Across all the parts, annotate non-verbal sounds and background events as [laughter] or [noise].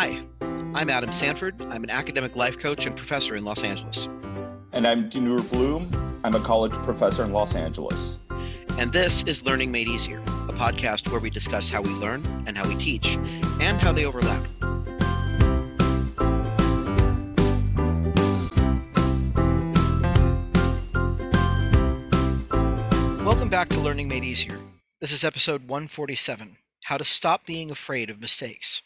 Hi, I'm Adam Sanford. I'm an academic life coach and professor in Los Angeles. And I'm Dinur Bloom. I'm a college professor in Los Angeles. And this is Learning Made Easier, a podcast where we discuss how we learn and how we teach and how they overlap. Welcome back to Learning Made Easier. This is episode 147 How to Stop Being Afraid of Mistakes.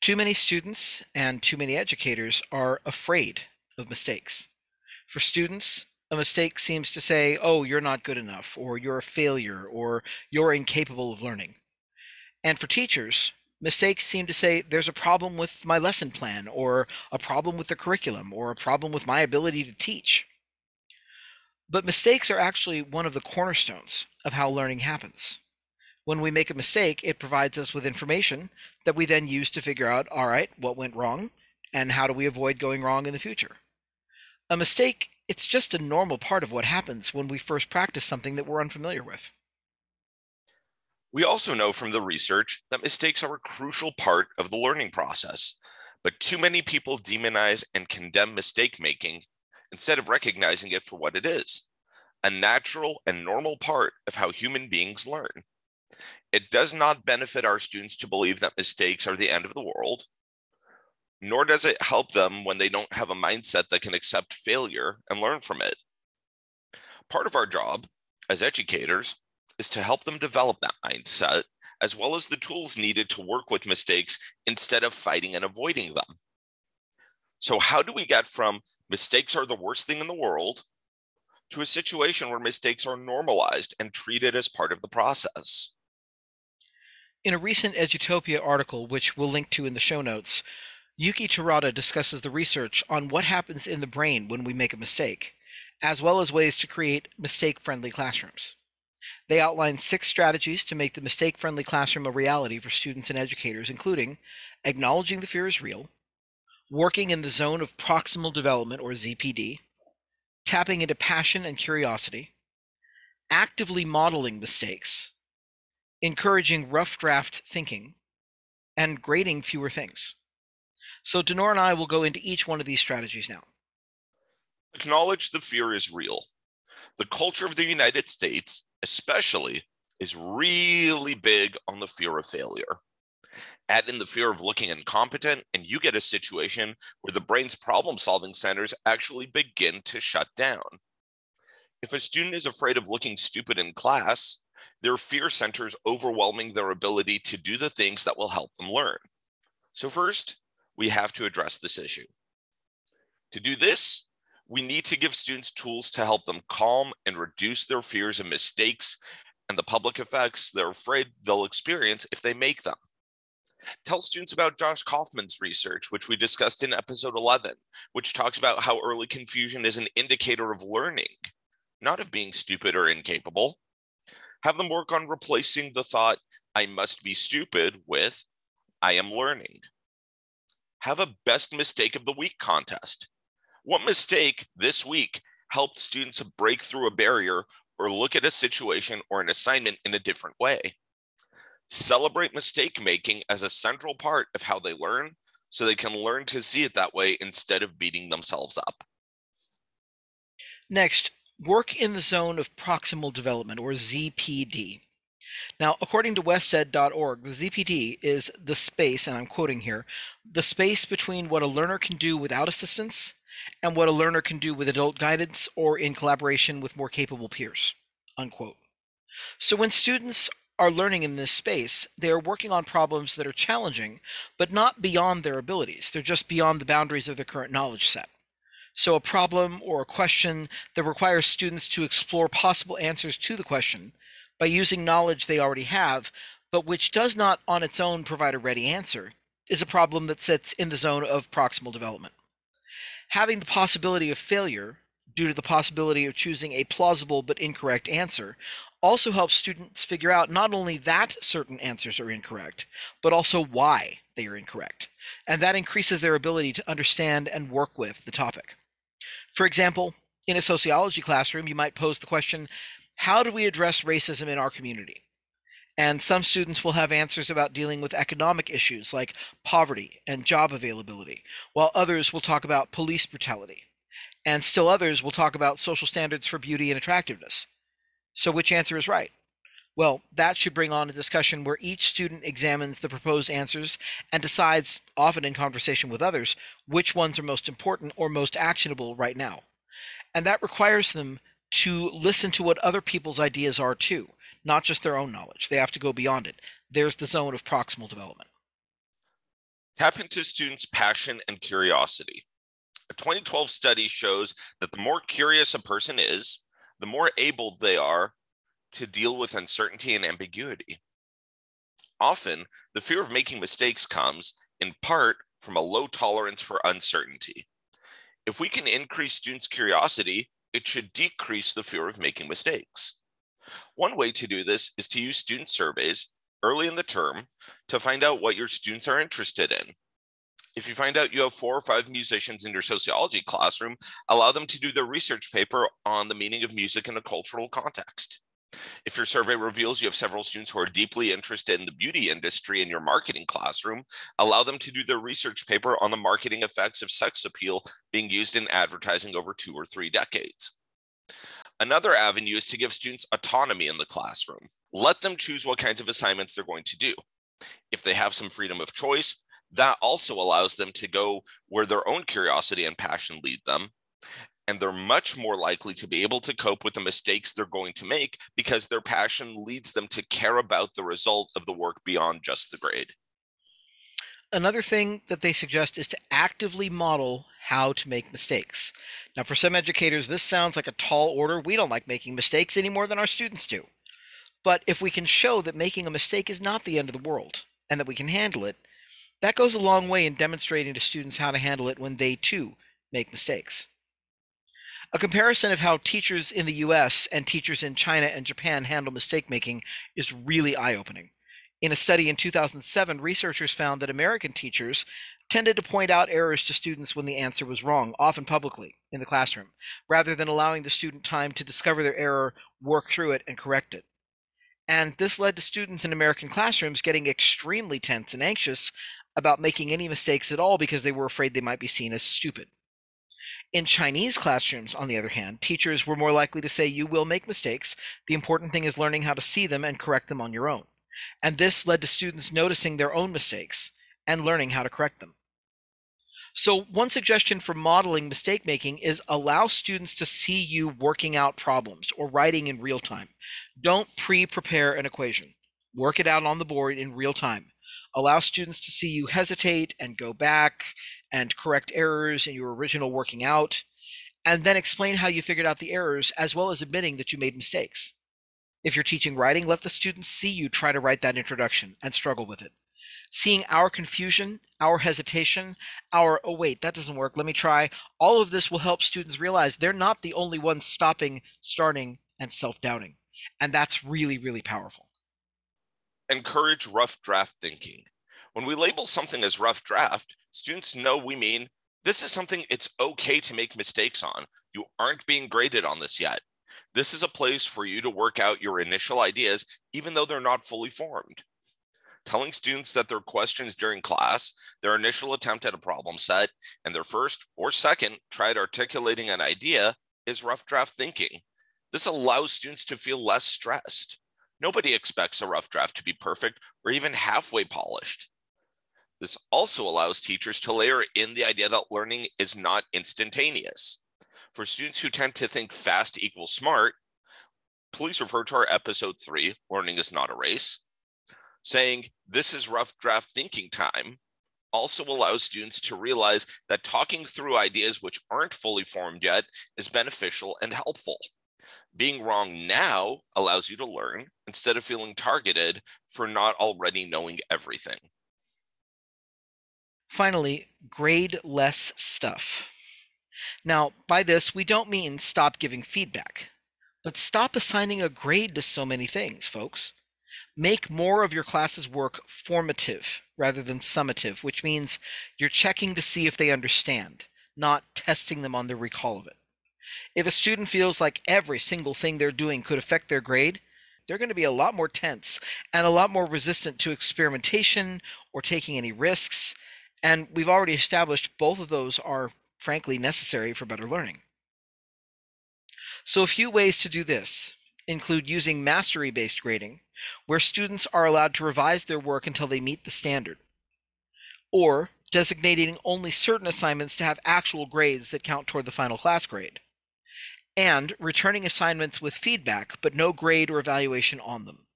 Too many students and too many educators are afraid of mistakes. For students, a mistake seems to say, oh, you're not good enough, or you're a failure, or you're incapable of learning. And for teachers, mistakes seem to say, there's a problem with my lesson plan, or a problem with the curriculum, or a problem with my ability to teach. But mistakes are actually one of the cornerstones of how learning happens. When we make a mistake, it provides us with information that we then use to figure out, all right, what went wrong and how do we avoid going wrong in the future. A mistake, it's just a normal part of what happens when we first practice something that we're unfamiliar with. We also know from the research that mistakes are a crucial part of the learning process, but too many people demonize and condemn mistake making instead of recognizing it for what it is a natural and normal part of how human beings learn. It does not benefit our students to believe that mistakes are the end of the world, nor does it help them when they don't have a mindset that can accept failure and learn from it. Part of our job as educators is to help them develop that mindset, as well as the tools needed to work with mistakes instead of fighting and avoiding them. So, how do we get from mistakes are the worst thing in the world to a situation where mistakes are normalized and treated as part of the process? In a recent Edutopia article, which we'll link to in the show notes, Youki Terada discusses the research on what happens in the brain when we make a mistake, as well as ways to create mistake friendly classrooms. They outline six strategies to make the mistake friendly classroom a reality for students and educators, including acknowledging the fear is real, working in the zone of proximal development, or ZPD, tapping into passion and curiosity, actively modeling mistakes, encouraging rough draft thinking, and grading fewer things. So Dinur and I will go into each one of these strategies now. Acknowledge the fear is real. The culture of the United States, especially, is really big on the fear of failure. Add in the fear of looking incompetent, and you get a situation where the brain's problem solving centers actually begin to shut down. If a student is afraid of looking stupid in class, their fear centers overwhelming their ability to do the things that will help them learn. So, first, we have to address this issue. To do this, we need to give students tools to help them calm and reduce their fears and mistakes and the public effects they're afraid they'll experience if they make them. Tell students about Josh Kaufman's research, which we discussed in episode 11, which talks about how early confusion is an indicator of learning, not of being stupid or incapable. Have them work on replacing the thought, I must be stupid, with, I am learning. Have a best mistake of the week contest. What mistake this week helped students break through a barrier or look at a situation or an assignment in a different way? Celebrate mistake making as a central part of how they learn so they can learn to see it that way instead of beating themselves up. Next, work in the zone of proximal development, or ZPD. Now, according to wested.org, the ZPD is the space, and I'm quoting here, the space between what a learner can do without assistance and what a learner can do with adult guidance or in collaboration with more capable peers. Unquote. So when students are learning in this space, they are working on problems that are challenging, but not beyond their abilities. They're just beyond the boundaries of their current knowledge set. So, a problem or a question that requires students to explore possible answers to the question by using knowledge they already have, but which does not on its own provide a ready answer, is a problem that sits in the zone of proximal development. Having the possibility of failure due to the possibility of choosing a plausible but incorrect answer also helps students figure out not only that certain answers are incorrect, but also why they are incorrect. And that increases their ability to understand and work with the topic. For example, in a sociology classroom, you might pose the question How do we address racism in our community? And some students will have answers about dealing with economic issues like poverty and job availability, while others will talk about police brutality. And still others will talk about social standards for beauty and attractiveness. So, which answer is right? Well, that should bring on a discussion where each student examines the proposed answers and decides, often in conversation with others, which ones are most important or most actionable right now. And that requires them to listen to what other people's ideas are too, not just their own knowledge. They have to go beyond it. There's the zone of proximal development. Tap into students' passion and curiosity. A 2012 study shows that the more curious a person is, the more able they are to deal with uncertainty and ambiguity. Often, the fear of making mistakes comes in part from a low tolerance for uncertainty. If we can increase students' curiosity, it should decrease the fear of making mistakes. One way to do this is to use student surveys early in the term to find out what your students are interested in. If you find out you have four or five musicians in your sociology classroom, allow them to do their research paper on the meaning of music in a cultural context. If your survey reveals you have several students who are deeply interested in the beauty industry in your marketing classroom, allow them to do their research paper on the marketing effects of sex appeal being used in advertising over two or three decades. Another avenue is to give students autonomy in the classroom. Let them choose what kinds of assignments they're going to do. If they have some freedom of choice, that also allows them to go where their own curiosity and passion lead them. And they're much more likely to be able to cope with the mistakes they're going to make because their passion leads them to care about the result of the work beyond just the grade. Another thing that they suggest is to actively model how to make mistakes. Now, for some educators, this sounds like a tall order. We don't like making mistakes any more than our students do. But if we can show that making a mistake is not the end of the world and that we can handle it, that goes a long way in demonstrating to students how to handle it when they too make mistakes. A comparison of how teachers in the US and teachers in China and Japan handle mistake making is really eye opening. In a study in 2007, researchers found that American teachers tended to point out errors to students when the answer was wrong, often publicly in the classroom, rather than allowing the student time to discover their error, work through it, and correct it. And this led to students in American classrooms getting extremely tense and anxious about making any mistakes at all because they were afraid they might be seen as stupid. In Chinese classrooms, on the other hand, teachers were more likely to say, You will make mistakes. The important thing is learning how to see them and correct them on your own. And this led to students noticing their own mistakes and learning how to correct them. So, one suggestion for modeling mistake making is allow students to see you working out problems or writing in real time. Don't pre prepare an equation, work it out on the board in real time allow students to see you hesitate and go back and correct errors in your original working out, and then explain how you figured out the errors as well as admitting that you made mistakes. If you're teaching writing, let the students see you try to write that introduction and struggle with it. Seeing our confusion, our hesitation, our, oh, wait, that doesn't work, let me try, all of this will help students realize they're not the only ones stopping, starting, and self doubting. And that's really, really powerful encourage rough draft thinking. When we label something as rough draft, students know we mean this is something it's okay to make mistakes on. You aren't being graded on this yet. This is a place for you to work out your initial ideas, even though they're not fully formed. Telling students that their questions during class, their initial attempt at a problem set, and their first or second try at articulating an idea is rough draft thinking. This allows students to feel less stressed. Nobody expects a rough draft to be perfect or even halfway polished. This also allows teachers to layer in the idea that learning is not instantaneous. For students who tend to think fast equals smart, please refer to our episode three, Learning is Not a Race. Saying this is rough draft thinking time also allows students to realize that talking through ideas which aren't fully formed yet is beneficial and helpful being wrong now allows you to learn instead of feeling targeted for not already knowing everything. Finally, grade less stuff. Now, by this, we don't mean stop giving feedback, but stop assigning a grade to so many things, folks. Make more of your class's work formative rather than summative, which means you're checking to see if they understand, not testing them on the recall of it. If a student feels like every single thing they're doing could affect their grade, they're going to be a lot more tense and a lot more resistant to experimentation or taking any risks. And we've already established both of those are frankly necessary for better learning. So, a few ways to do this include using mastery based grading, where students are allowed to revise their work until they meet the standard, or designating only certain assignments to have actual grades that count toward the final class grade, and returning assignments with feedback but no grade or evaluation on them.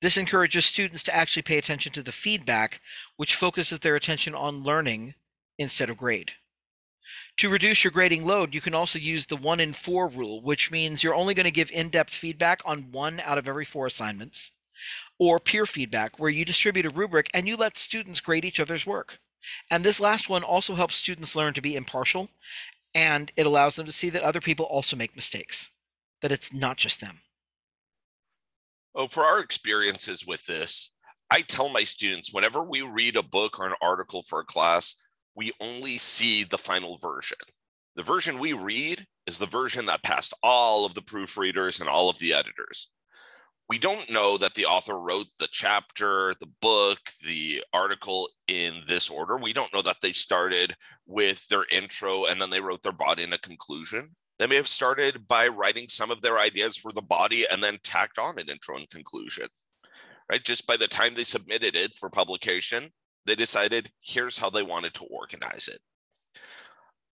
This encourages students to actually pay attention to the feedback, which focuses their attention on learning instead of grade. To reduce your grading load, you can also use the one in four rule, which means you're only going to give in depth feedback on one out of every four assignments, or peer feedback, where you distribute a rubric and you let students grade each other's work. And this last one also helps students learn to be impartial, and it allows them to see that other people also make mistakes, that it's not just them. Oh, for our experiences with this, I tell my students whenever we read a book or an article for a class, we only see the final version. The version we read is the version that passed all of the proofreaders and all of the editors. We don't know that the author wrote the chapter, the book, the article in this order. We don't know that they started with their intro and then they wrote their body in a conclusion. They may have started by writing some of their ideas for the body and then tacked on an intro and conclusion. Right? Just by the time they submitted it for publication, they decided here's how they wanted to organize it.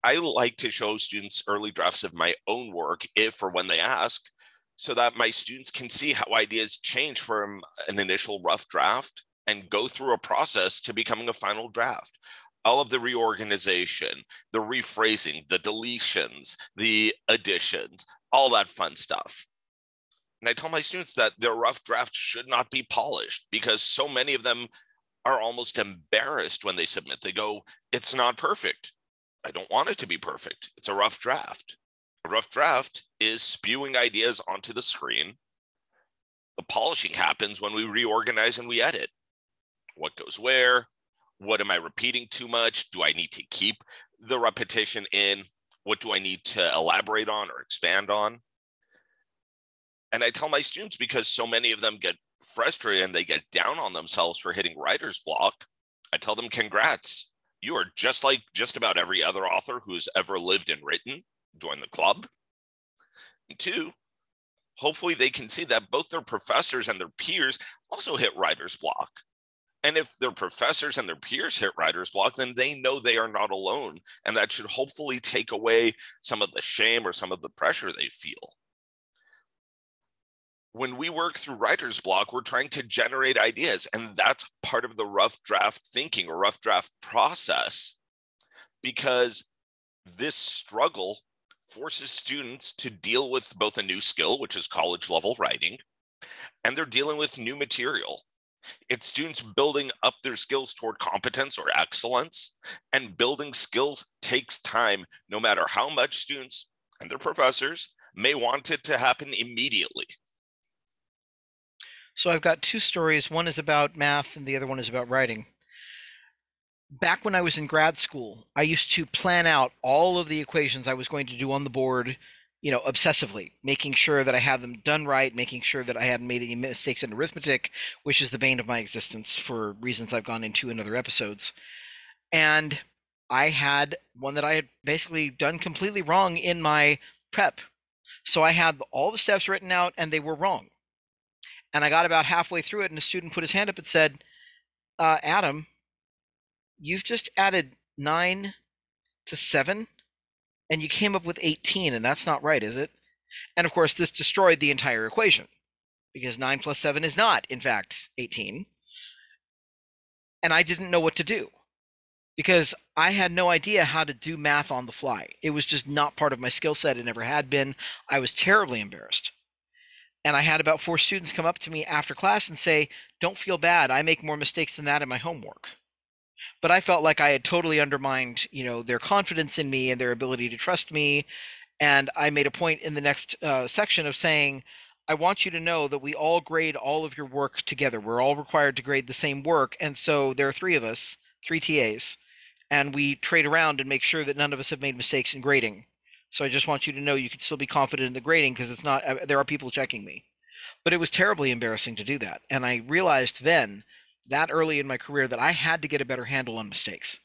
I like to show students early drafts of my own work if or when they ask, so that my students can see how ideas change from an initial rough draft and go through a process to becoming a final draft. All of the reorganization, the rephrasing, the deletions, the additions, all that fun stuff. And I tell my students that their rough draft should not be polished because so many of them are almost embarrassed when they submit. They go, It's not perfect. I don't want it to be perfect. It's a rough draft. A rough draft is spewing ideas onto the screen. The polishing happens when we reorganize and we edit. What goes where? What am I repeating too much? Do I need to keep the repetition in? What do I need to elaborate on or expand on? And I tell my students because so many of them get frustrated and they get down on themselves for hitting writer's block, I tell them, congrats. You are just like just about every other author who's ever lived and written. Join the club. And two, hopefully they can see that both their professors and their peers also hit writer's block. And if their professors and their peers hit writer's block, then they know they are not alone. And that should hopefully take away some of the shame or some of the pressure they feel when we work through writer's block, we're trying to generate ideas. And that's part of the rough draft thinking or rough draft process because this struggle forces students to deal with both a new skill, which is college level writing, and they're dealing with new material. It's students building up their skills toward competence or excellence, and building skills takes time, no matter how much students and their professors may want it to happen immediately. So I've got two stories. One is about math, and the other one is about writing. Back when I was in grad school, I used to plan out all of the equations I was going to do on the board, you know, obsessively, making sure that I had them done right, making sure that I hadn't made any mistakes in arithmetic, which is the bane of my existence for reasons I've gone into in other episodes. And I had one that I had basically done completely wrong in my prep. So I had all the steps written out and they were wrong. And I got about halfway through it, and a student put his hand up and said, uh, Adam, you've just added nine to seven, and you came up with 18, and that's not right, is it? And of course, this destroyed the entire equation because 9 plus 7 is not, in fact, 18. And I didn't know what to do because I had no idea how to do math on the fly. It was just not part of my skill set. It never had been. I was terribly embarrassed. And I had about four students come up to me after class and say, Don't feel bad. I make more mistakes than that in my homework. But I felt like I had totally undermined, you know, their confidence in me and their ability to trust me. And I made a point in the next uh, section of saying, I want you to know that we all grade all of your work together. We're all required to grade the same work. And so there are three of us, three TAs, and we trade around and make sure that none of us have made mistakes in grading. So I just want you to know you can still be confident in the grading because it's not. Uh, there are people checking me. But it was terribly embarrassing to do that. And I realized then, that early in my career, that I had to get a better handle on mistakes.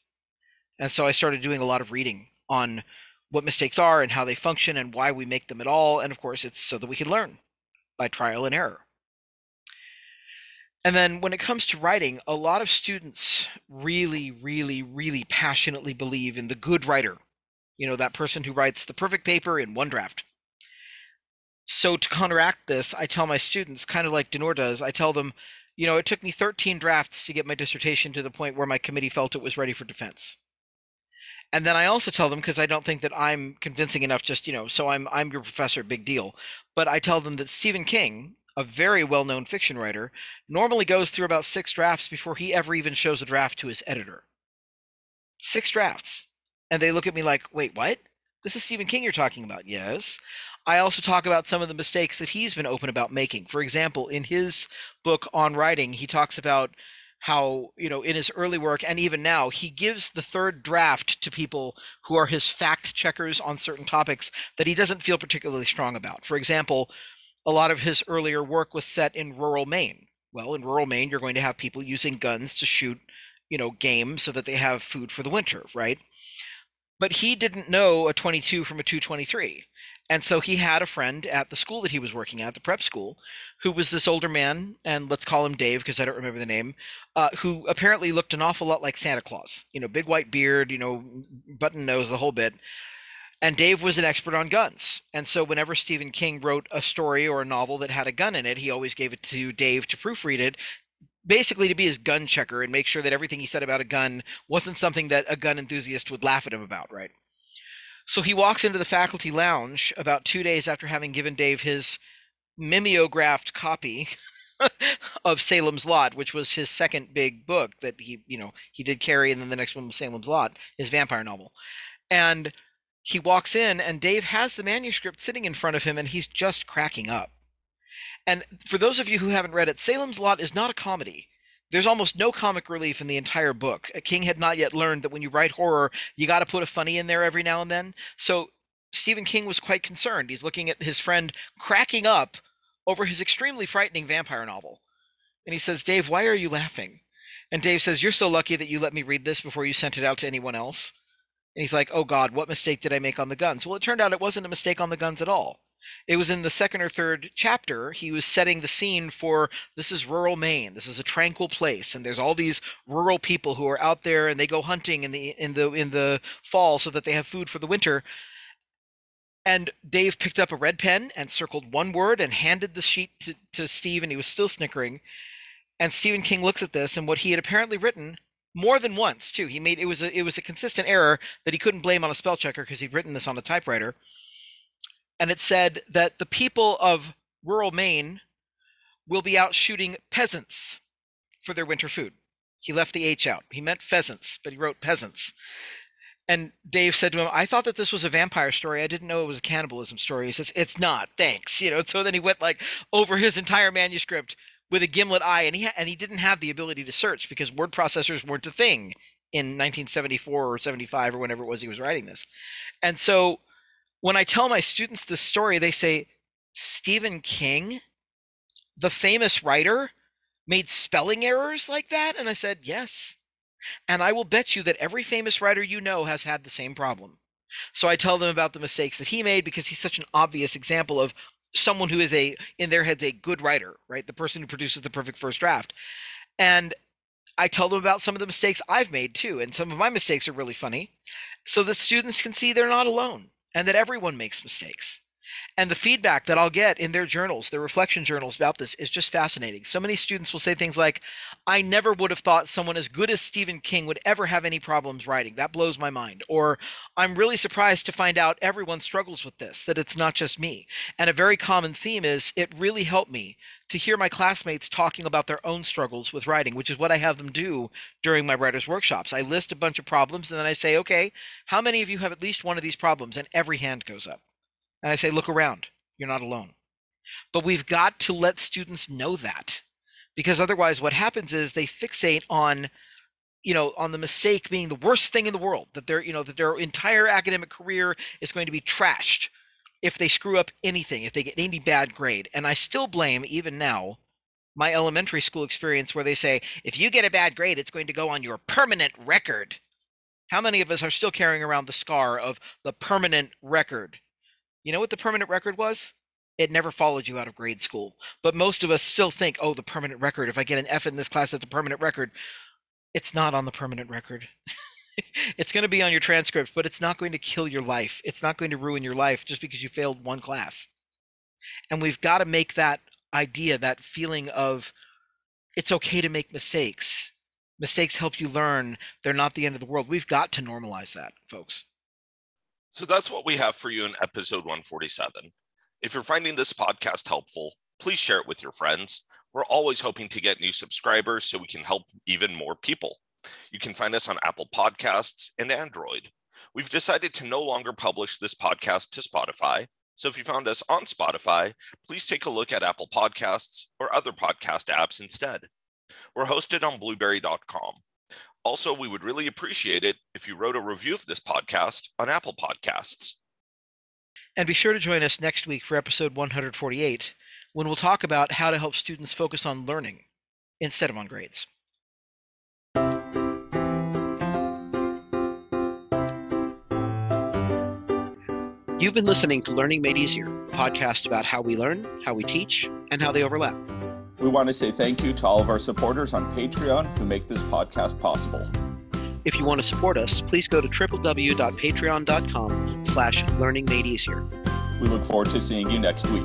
And so I started doing a lot of reading on what mistakes are and how they function and why we make them at all. And of course, it's so that we can learn by trial and error. And then when it comes to writing, a lot of students really, really, really passionately believe in the good writer. You know, that person who writes the perfect paper in one draft. So to counteract this, I tell my students, kind of like Dinur does, I tell them, you know, it took me 13 drafts to get my dissertation to the point where my committee felt it was ready for defense. And then I also tell them because I don't think that I'm convincing enough just, you know, so I'm I'm your professor, big deal. But I tell them that Stephen King, a very well-known fiction writer, normally goes through about 6 drafts before he ever even shows a draft to his editor. 6 drafts. And they look at me like, "Wait, what? This is Stephen King you're talking about?" Yes. I also talk about some of the mistakes that he's been open about making. For example, in his book on writing, he talks about how you know in his early work and even now he gives the third draft to people who are his fact checkers on certain topics that he doesn't feel particularly strong about for example a lot of his earlier work was set in rural maine well in rural maine you're going to have people using guns to shoot you know game so that they have food for the winter right but he didn't know a 22 from a 223 and so he had a friend at the school that he was working at, the prep school, who was this older man, and let's call him Dave because I don't remember the name, uh, who apparently looked an awful lot like Santa Claus. You know, big white beard, you know, button nose, the whole bit. And Dave was an expert on guns. And so whenever Stephen King wrote a story or a novel that had a gun in it, he always gave it to Dave to proofread it, basically to be his gun checker and make sure that everything he said about a gun wasn't something that a gun enthusiast would laugh at him about, right? So he walks into the faculty lounge about two days after having given Dave his mimeographed copy [laughs] of Salem's Lot, which was his second big book that he, you know, he did Carrie, and then the next one was Salem's Lot, his vampire novel. And he walks in, and Dave has the manuscript sitting in front of him, and he's just cracking up. And for those of you who haven't read it, Salem's Lot is not a comedy. There's almost no comic relief in the entire book. King had not yet learned that when you write horror, you got to put a funny in there every now and then. So Stephen King was quite concerned. He's looking at his friend cracking up over his extremely frightening vampire novel. And he says, Dave, why are you laughing? And Dave says, You're so lucky that you let me read this before you sent it out to anyone else. And he's like, Oh God, what mistake did I make on the guns? Well, it turned out it wasn't a mistake on the guns at all. It was in the second or third chapter. He was setting the scene for this is rural Maine. This is a tranquil place, and there's all these rural people who are out there, and they go hunting in the in the in the fall so that they have food for the winter. And Dave picked up a red pen and circled one word and handed the sheet to, to Steve, and he was still snickering. And Stephen King looks at this, and what he had apparently written more than once too. He made it was a it was a consistent error that he couldn't blame on a spell checker because he'd written this on a typewriter and it said that the people of rural Maine will be out shooting peasants for their winter food. He left the H out. He meant pheasants, but he wrote peasants. And Dave said to him, I thought that this was a vampire story. I didn't know it was a cannibalism story. He says, It's not, thanks. [laughs] You know, so then he went like over his entire manuscript with a gimlet eye, and he ha- and he didn't have the ability to search because word processors weren't a thing in 1974 or 75 or whenever it was he was writing this. And so when I tell my students this story, they say, Stephen King, the famous writer, made spelling errors like that? And I said, yes. And I will bet you that every famous writer you know has had the same problem. So I tell them about the mistakes that he made because he's such an obvious example of someone who is a, in their heads, a good writer, right? The person who produces the perfect first draft. And I tell them about some of the mistakes I've made too. And some of my mistakes are really funny. So the students can see they're not alone and that everyone makes mistakes. And the feedback that I'll get in their journals, their reflection journals about this is just fascinating. So many students will say things like, I never would have thought someone as good as Stephen King would ever have any problems writing. That blows my mind. Or I'm really surprised to find out everyone struggles with this, that it's not just me. And a very common theme is it really helped me to hear my classmates talking about their own struggles with writing, which is what I have them do during my writers' workshops. I list a bunch of problems and then I say, okay, how many of you have at least one of these problems? And every hand goes up. And I say, look around. You're not alone. But we've got to let students know that because otherwise what happens is they fixate on you know on the mistake being the worst thing in the world that their you know that their entire academic career is going to be trashed if they screw up anything, if they get any bad grade. And I still blame, even now, my elementary school experience where they say, if you get a bad grade, it's going to go on your permanent record. How many of us are still carrying around the scar of the permanent record? You know what the permanent record was? It never followed you out of grade school. But most of us still think, oh, the permanent record. If I get an F in this class, that's a permanent record. It's not on the permanent record. [laughs] it's going to be on your transcript, but it's not going to kill your life. It's not going to ruin your life just because you failed one class. And we've got to make that idea, that feeling of it's okay to make mistakes. Mistakes help you learn. They're not the end of the world. We've got to normalize that, folks. So that's what we have for you in episode 147. If you're finding this podcast helpful, please share it with your friends. We're always hoping to get new subscribers so we can help even more people. You can find us on Apple Podcasts and Android. We've decided to no longer publish this podcast to Spotify. So if you found us on Spotify, please take a look at Apple Podcasts or other podcast apps instead. We're hosted on blubrry.com. Also, we would really appreciate it if you wrote a review of this podcast on Apple Podcasts. And be sure to join us next week for episode 148 when we'll talk about how to help students focus on learning instead of on grades. You've been listening to Learning Made Easier, a podcast about how we learn, how we teach, and how they overlap. We want to say thank you to all of our supporters on Patreon who make this podcast possible. If you want to support us, please go to www.patreon.com slash learning made easier. We look forward to seeing you next week.